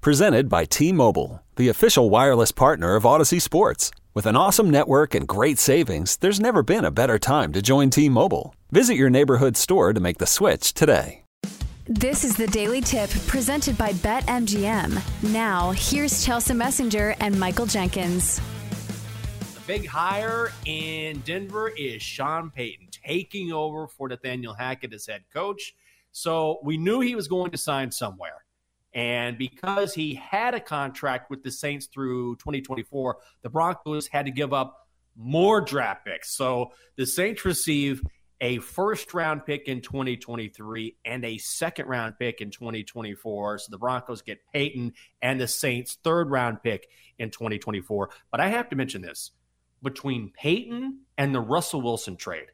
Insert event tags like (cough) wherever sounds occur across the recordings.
Presented by T Mobile, the official wireless partner of Audacy Sports. With an awesome network and great savings, there's never been a better time to join T Mobile. Visit your neighborhood store to make the switch today. This is the Daily Tip presented by BetMGM. Now, here's Chelsea Messenger and Michael Jenkins. The big hire in Denver is Sean Payton taking over for Nathaniel Hackett as head coach. So we knew he was going to sign somewhere. And because he had a contract with the Saints through 2024, the Broncos had to give up more draft picks. So the Saints receive a first round pick in 2023 and a second round pick in 2024. So the Broncos get Payton and the Saints' third round pick in 2024. But I have to mention this between Payton and the Russell Wilson trade,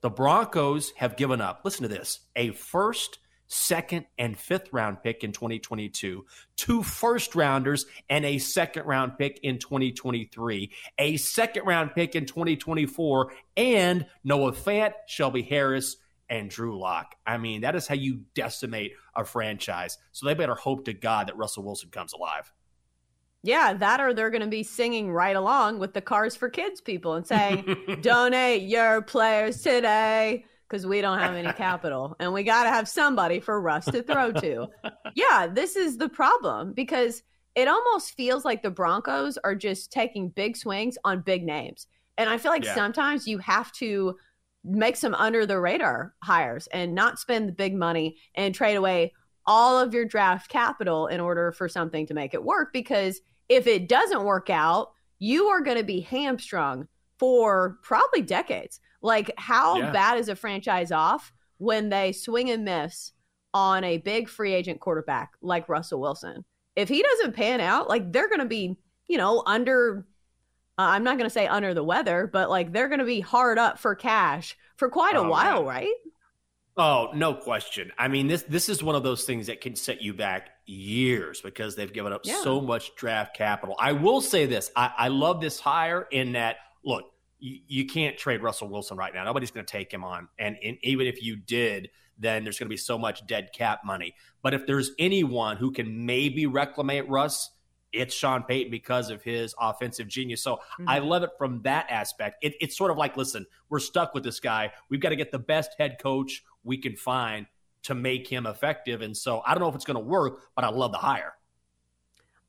the Broncos have given up, listen to this, a first second and fifth round pick in 2022, two first rounders and a second round pick in 2023, a second round pick in 2024, and Noah Fant, Shelby Harris, and Drew Lock. I mean, that is how you decimate a franchise. So they better hope to God that Russell Wilson comes alive. Yeah, that or they're going to be singing right along with the Cars for Kids people and saying, (laughs) donate your players today because we don't have any capital and we got to have somebody for Russ to throw to. (laughs) yeah, this is the problem because it almost feels like the Broncos are just taking big swings on big names. And I feel like yeah. sometimes you have to make some under the radar hires and not spend the big money and trade away all of your draft capital in order for something to make it work because if it doesn't work out, you are going to be hamstrung for probably decades. Like, how yeah. bad is a franchise off when they swing and miss on a big free agent quarterback like Russell Wilson? If he doesn't pan out, like, they're going to be, you know, under. Uh, I'm not going to say under the weather, but like they're going to be hard up for cash for quite a oh, while, man. right? Oh, no question. I mean, this this is one of those things that can set you back years because they've given up yeah. so much draft capital. I will say this: I, I love this hire in that. Look, you, you can't trade Russell Wilson right now. Nobody's going to take him on. And, and even if you did, then there's going to be so much dead cap money. But if there's anyone who can maybe reclaim Russ, it's Sean Payton because of his offensive genius. So mm-hmm. I love it from that aspect. It, it's sort of like, listen, we're stuck with this guy. We've got to get the best head coach we can find to make him effective. And so I don't know if it's going to work, but I love the hire.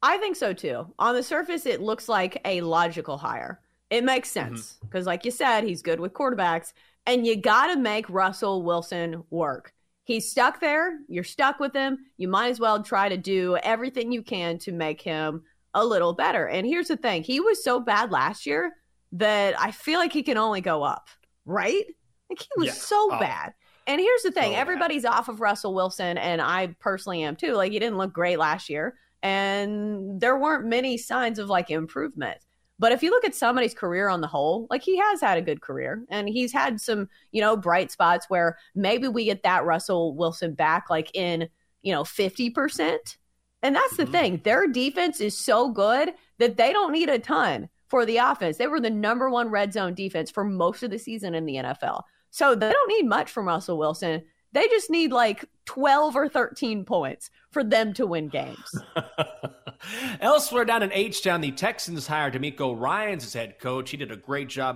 I think so too. On the surface, it looks like a logical hire. It makes mm-hmm. sense because, mm-hmm. like you said, he's good with quarterbacks, and you got to make Russell Wilson work. He's stuck there. You're stuck with him. You might as well try to do everything you can to make him a little better. And here's the thing he was so bad last year that I feel like he can only go up, right? Like he was yeah. so oh. bad. And here's the thing everybody's off of Russell Wilson, and I personally am too. Like, he didn't look great last year, and there weren't many signs of like improvement. But if you look at somebody's career on the whole, like he has had a good career and he's had some, you know, bright spots where maybe we get that Russell Wilson back like in, you know, 50%. And that's the mm-hmm. thing. Their defense is so good that they don't need a ton for the offense. They were the number one red zone defense for most of the season in the NFL. So they don't need much from Russell Wilson. They just need like 12 or 13 points for them to win games. (laughs) Elsewhere down in H Town, the Texans hired DeMeco Ryans as head coach. He did a great job.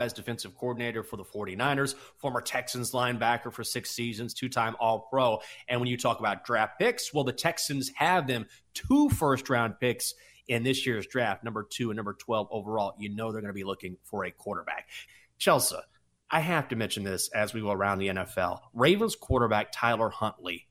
as defensive coordinator for the 49ers, former Texans linebacker for six seasons, two time All Pro. And when you talk about draft picks, well, the Texans have them two first round picks in this year's draft, number two and number 12 overall. You know they're going to be looking for a quarterback. Chelsea, I have to mention this as we go around the NFL. Ravens quarterback Tyler Huntley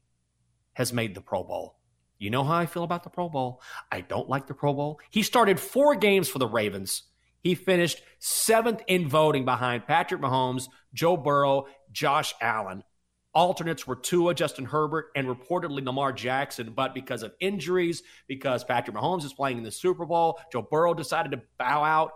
has made the Pro Bowl. You know how I feel about the Pro Bowl. I don't like the Pro Bowl. He started four games for the Ravens he finished seventh in voting behind Patrick Mahomes, Joe Burrow, Josh Allen. Alternates were Tua, Justin Herbert, and reportedly Lamar Jackson. But because of injuries, because Patrick Mahomes is playing in the Super Bowl, Joe Burrow decided to bow out.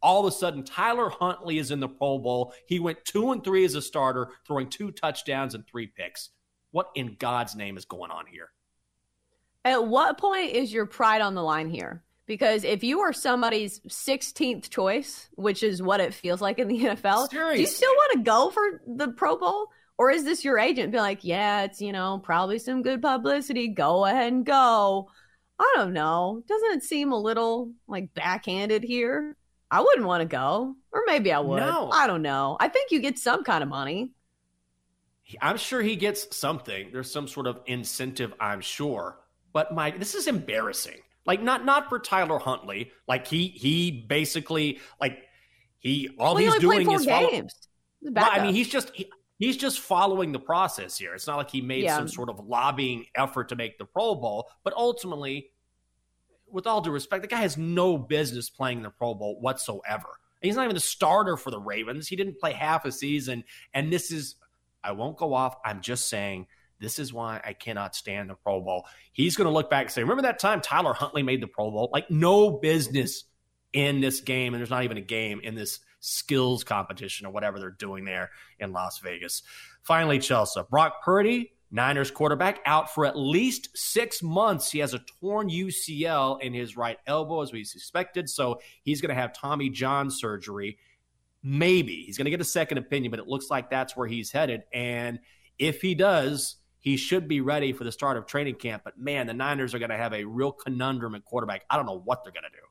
All of a sudden, Tyler Huntley is in the Pro Bowl. He went two and three as a starter, throwing two touchdowns and three picks. What in God's name is going on here? At what point is your pride on the line here? Because if you are somebody's 16th choice, which is what it feels like in the (laughs) NFL, Seriously. do you still want to go for the Pro Bowl? Or is this your agent be like, yeah, it's, you know, probably some good publicity. Go ahead and go. I don't know. Doesn't it seem a little like backhanded here? I wouldn't want to go. Or maybe I would. No. I don't know. I think you get some kind of money. I'm sure he gets something. There's some sort of incentive, I'm sure. But Mike, this is embarrassing. Like not not for Tyler Huntley. Like he he basically like he all well, he's he doing is follow- games. Well, I mean, he's just he, he's just following the process here. It's not like he made yeah. some sort of lobbying effort to make the Pro Bowl, but ultimately, with all due respect, the guy has no business playing the Pro Bowl whatsoever. He's not even the starter for the Ravens. He didn't play half a season, and this is I won't go off. I'm just saying this is why I cannot stand the Pro Bowl. He's going to look back and say, Remember that time Tyler Huntley made the Pro Bowl? Like, no business in this game. And there's not even a game in this skills competition or whatever they're doing there in Las Vegas. Finally, Chelsea. Brock Purdy, Niners quarterback, out for at least six months. He has a torn UCL in his right elbow, as we suspected. So he's going to have Tommy John surgery. Maybe he's going to get a second opinion, but it looks like that's where he's headed. And if he does, he should be ready for the start of training camp. But man, the Niners are going to have a real conundrum at quarterback. I don't know what they're going to do.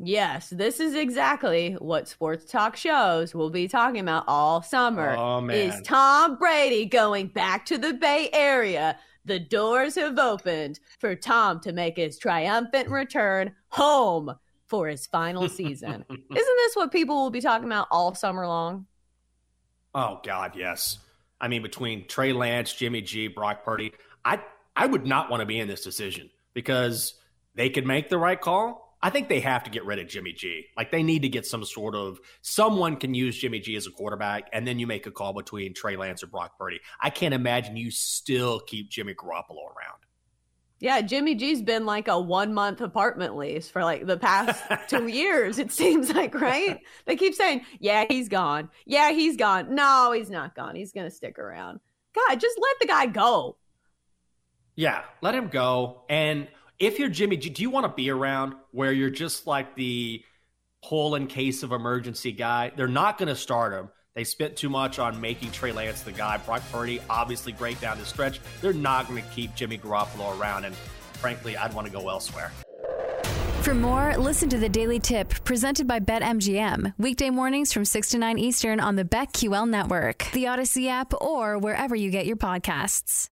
Yes, this is exactly what sports talk shows will be talking about all summer. Oh, man. Is Tom Brady going back to the Bay Area? The doors have opened for Tom to make his triumphant return home for his final season. (laughs) Isn't this what people will be talking about all summer long? Oh, God, yes. I mean, between Trey Lance, Jimmy G, Brock Purdy, I I would not want to be in this decision because they could make the right call. I think they have to get rid of Jimmy G. Like they need to get some sort of someone can use Jimmy G as a quarterback, and then you make a call between Trey Lance or Brock Purdy. I can't imagine you still keep Jimmy Garoppolo around. Yeah, Jimmy G's been like a one month apartment lease for like the past (laughs) two years, it seems like, right? They keep saying, yeah, he's gone. Yeah, he's gone. No, he's not gone. He's going to stick around. God, just let the guy go. Yeah, let him go. And if you're Jimmy G, do you want to be around where you're just like the pull in case of emergency guy? They're not going to start him. They spent too much on making Trey Lance the guy. Brock Purdy, obviously great down the stretch. They're not going to keep Jimmy Garoppolo around. And frankly, I'd want to go elsewhere. For more, listen to the Daily Tip presented by BetMGM. Weekday mornings from 6 to 9 Eastern on the BetQL network, the Audacy app, or wherever you get your podcasts.